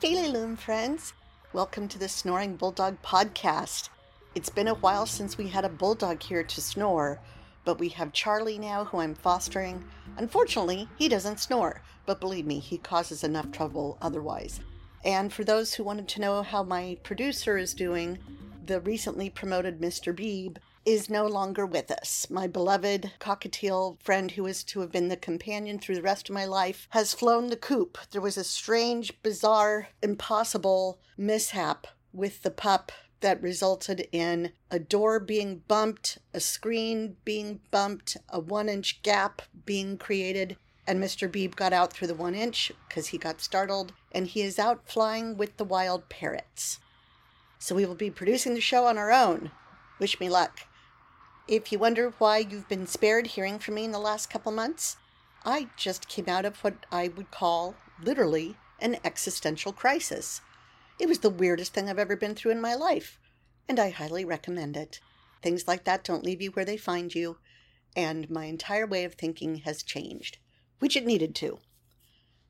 Feely Loom friends. Welcome to the Snoring Bulldog podcast. It's been a while since we had a bulldog here to snore, but we have Charlie now who I'm fostering. Unfortunately, he doesn't snore, but believe me, he causes enough trouble otherwise. And for those who wanted to know how my producer is doing, the recently promoted Mr. Beebe is no longer with us. My beloved cockatiel friend, who is to have been the companion through the rest of my life, has flown the coop. There was a strange, bizarre, impossible mishap with the pup that resulted in a door being bumped, a screen being bumped, a one inch gap being created. And Mr. Beebe got out through the one inch because he got startled, and he is out flying with the wild parrots. So we will be producing the show on our own. Wish me luck. If you wonder why you've been spared hearing from me in the last couple months, I just came out of what I would call, literally, an existential crisis. It was the weirdest thing I've ever been through in my life, and I highly recommend it. Things like that don't leave you where they find you, and my entire way of thinking has changed, which it needed to.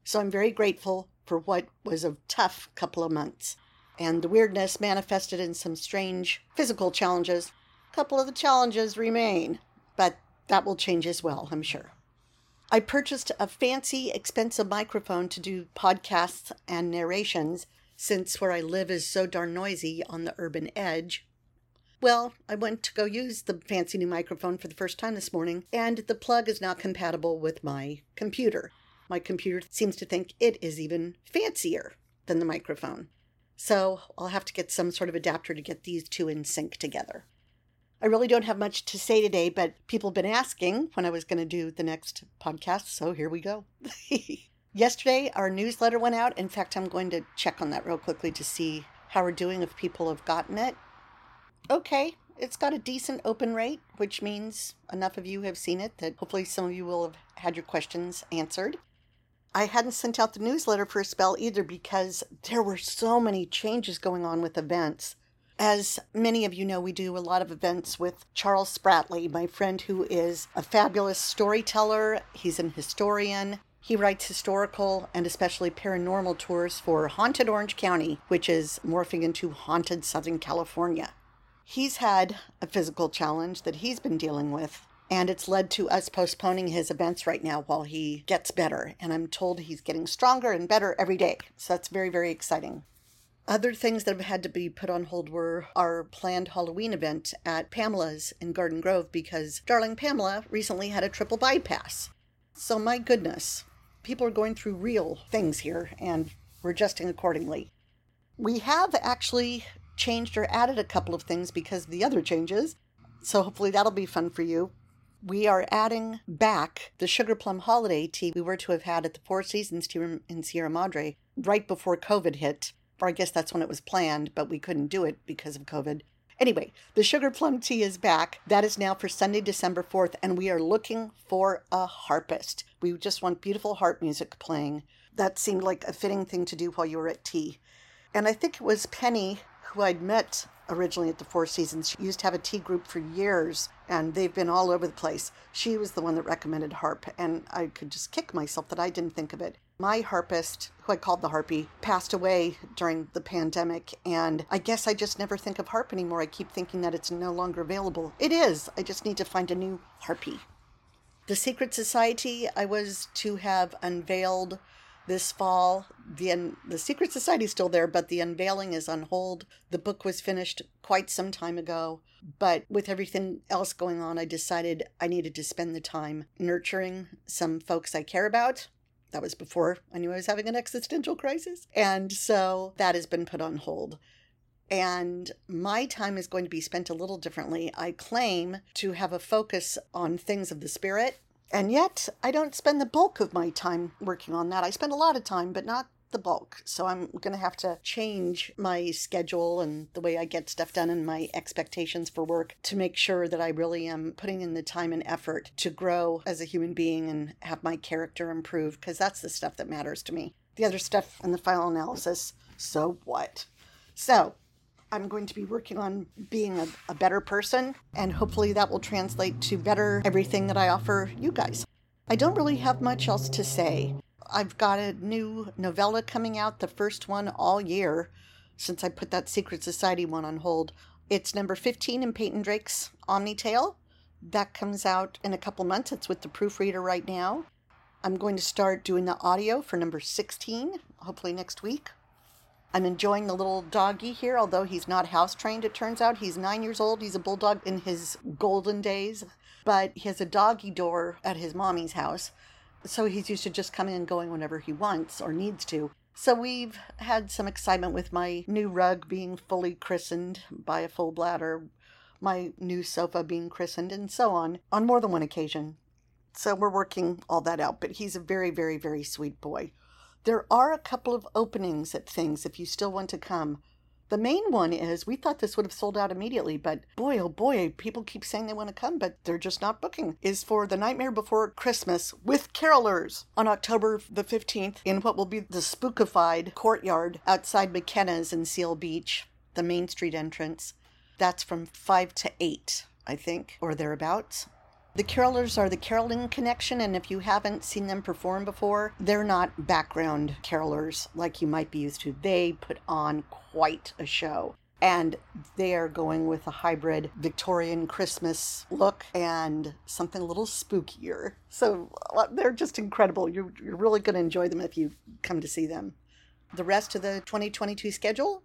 So I'm very grateful for what was a tough couple of months. And the weirdness manifested in some strange physical challenges couple of the challenges remain, but that will change as well, I'm sure. I purchased a fancy, expensive microphone to do podcasts and narrations since where I live is so darn noisy on the urban edge. Well, I went to go use the fancy new microphone for the first time this morning, and the plug is not compatible with my computer. My computer seems to think it is even fancier than the microphone. So I'll have to get some sort of adapter to get these two in sync together. I really don't have much to say today, but people have been asking when I was going to do the next podcast, so here we go. Yesterday, our newsletter went out. In fact, I'm going to check on that real quickly to see how we're doing if people have gotten it. Okay, it's got a decent open rate, which means enough of you have seen it that hopefully some of you will have had your questions answered. I hadn't sent out the newsletter for a spell either because there were so many changes going on with events. As many of you know, we do a lot of events with Charles Spratley, my friend who is a fabulous storyteller. He's an historian. He writes historical and especially paranormal tours for Haunted Orange County, which is morphing into Haunted Southern California. He's had a physical challenge that he's been dealing with, and it's led to us postponing his events right now while he gets better. And I'm told he's getting stronger and better every day. So that's very, very exciting. Other things that have had to be put on hold were our planned Halloween event at Pamela's in Garden Grove because darling Pamela recently had a triple bypass. So, my goodness, people are going through real things here and we're adjusting accordingly. We have actually changed or added a couple of things because of the other changes. So, hopefully, that'll be fun for you. We are adding back the Sugar Plum Holiday tea we were to have had at the Four Seasons tea room in Sierra Madre right before COVID hit or I guess that's when it was planned, but we couldn't do it because of COVID. Anyway, the sugar plum tea is back. That is now for Sunday, December 4th, and we are looking for a harpist. We just want beautiful harp music playing. That seemed like a fitting thing to do while you were at tea. And I think it was Penny who I'd met originally at the Four Seasons. She used to have a tea group for years, and they've been all over the place. She was the one that recommended harp, and I could just kick myself that I didn't think of it. My harpist, who I called the Harpy, passed away during the pandemic, and I guess I just never think of harp anymore. I keep thinking that it's no longer available. It is. I just need to find a new Harpy. The Secret Society, I was to have unveiled this fall. The, the Secret Society is still there, but the unveiling is on hold. The book was finished quite some time ago, but with everything else going on, I decided I needed to spend the time nurturing some folks I care about that was before I knew I was having an existential crisis. And so that has been put on hold. And my time is going to be spent a little differently. I claim to have a focus on things of the spirit. And yet, I don't spend the bulk of my time working on that. I spend a lot of time, but not the bulk. So I'm going to have to change my schedule and the way I get stuff done and my expectations for work to make sure that I really am putting in the time and effort to grow as a human being and have my character improve because that's the stuff that matters to me. The other stuff and the file analysis, so what? So, I'm going to be working on being a, a, better person, and hopefully that will translate to better everything that I offer you guys. I don't really have much else to say I've got a new novella coming out, the first one all year since I put that Secret Society one on hold. It's number 15 in Peyton Drake's Omni Tale. That comes out in a couple months. It's with the proofreader right now. I'm going to start doing the audio for number 16, hopefully next week. I'm enjoying the little doggy here, although he's not house trained, it turns out. He's nine years old. He's a bulldog in his golden days, but he has a doggy door at his mommy's house. So he's used to just coming and going whenever he wants or needs to. So we've had some excitement with my new rug being fully christened by a full bladder, my new sofa being christened, and so on, on more than one occasion. So we're working all that out, but he's a very, very, very sweet boy. There are a couple of openings at things if you still want to come. The main one is we thought this would have sold out immediately, but boy, oh boy, people keep saying they want to come, but they're just not booking. Is for The Nightmare Before Christmas with Carolers on October the 15th in what will be the spookified courtyard outside McKenna's in Seal Beach, the Main Street entrance. That's from 5 to 8, I think, or thereabouts. The carolers are the Caroling Connection, and if you haven't seen them perform before, they're not background carolers like you might be used to. They put on quite a show. And they are going with a hybrid Victorian Christmas look and something a little spookier. So uh, they're just incredible. You're, you're really going to enjoy them if you come to see them. The rest of the 2022 schedule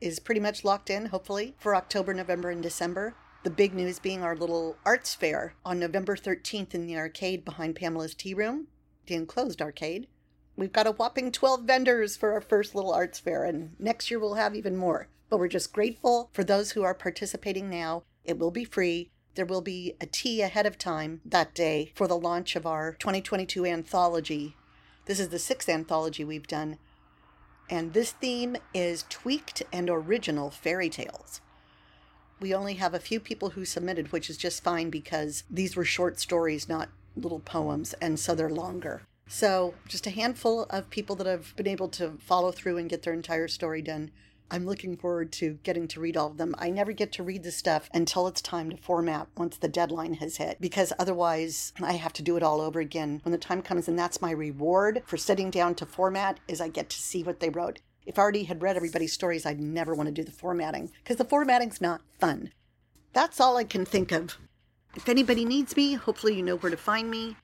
is pretty much locked in, hopefully, for October, November, and December. The big news being our little arts fair on November 13th in the arcade behind Pamela's Tea Room, the enclosed arcade. We've got a whopping 12 vendors for our first little arts fair, and next year we'll have even more. But we're just grateful for those who are participating now. It will be free. There will be a tea ahead of time that day for the launch of our 2022 anthology. This is the sixth anthology we've done. And this theme is tweaked and original fairy tales. We only have a few people who submitted, which is just fine because these were short stories, not little poems, and so they're longer. So, just a handful of people that have been able to follow through and get their entire story done. I'm looking forward to getting to read all of them. I never get to read the stuff until it's time to format once the deadline has hit, because otherwise I have to do it all over again when the time comes. And that's my reward for sitting down to format is I get to see what they wrote. If I already had read everybody's stories, I'd never want to do the formatting because the formatting's not fun. That's all I can think of. If anybody needs me, hopefully you know where to find me.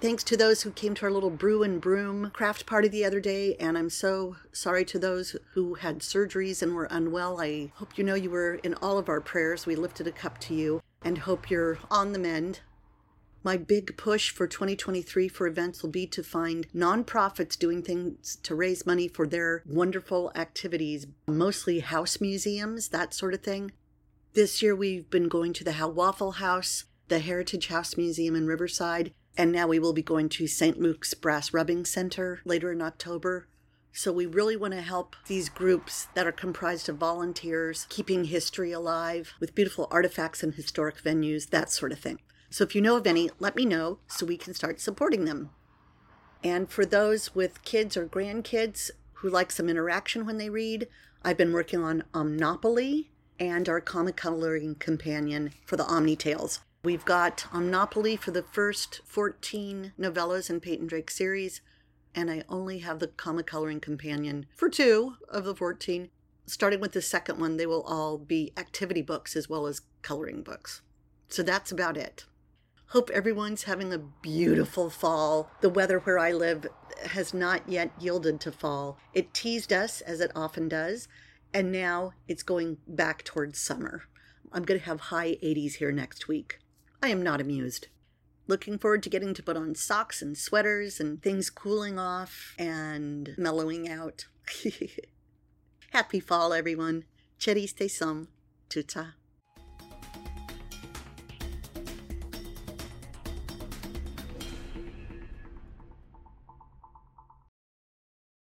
Thanks to those who came to our little brew and broom craft party the other day, and I'm so sorry to those who had surgeries and were unwell. I hope you know you were in all of our prayers. We lifted a cup to you and hope you're on the mend. My big push for 2023 for events will be to find nonprofits doing things to raise money for their wonderful activities, mostly house museums, that sort of thing. This year we've been going to the Howe-Waffle House, the Heritage House Museum in Riverside, and now we will be going to St. Luke's Brass Rubbing Center later in October. So we really want to help these groups that are comprised of volunteers, keeping history alive with beautiful artifacts and historic venues, that sort of thing. So if you know of any, let me know so we can start supporting them. And for those with kids or grandkids who like some interaction when they read, I've been working on Omnopoly and our comic coloring companion for the Omni Tales. We've got Omnopoly for the first 14 novellas in Peyton Drake series, and I only have the comic coloring companion for two of the 14. Starting with the second one, they will all be activity books as well as coloring books. So that's about it. Hope everyone's having a beautiful fall. The weather where I live has not yet yielded to fall. It teased us, as it often does, and now it's going back towards summer. I'm going to have high 80s here next week. I am not amused. Looking forward to getting to put on socks and sweaters and things cooling off and mellowing out. Happy fall, everyone. Cheriste som. Tuta.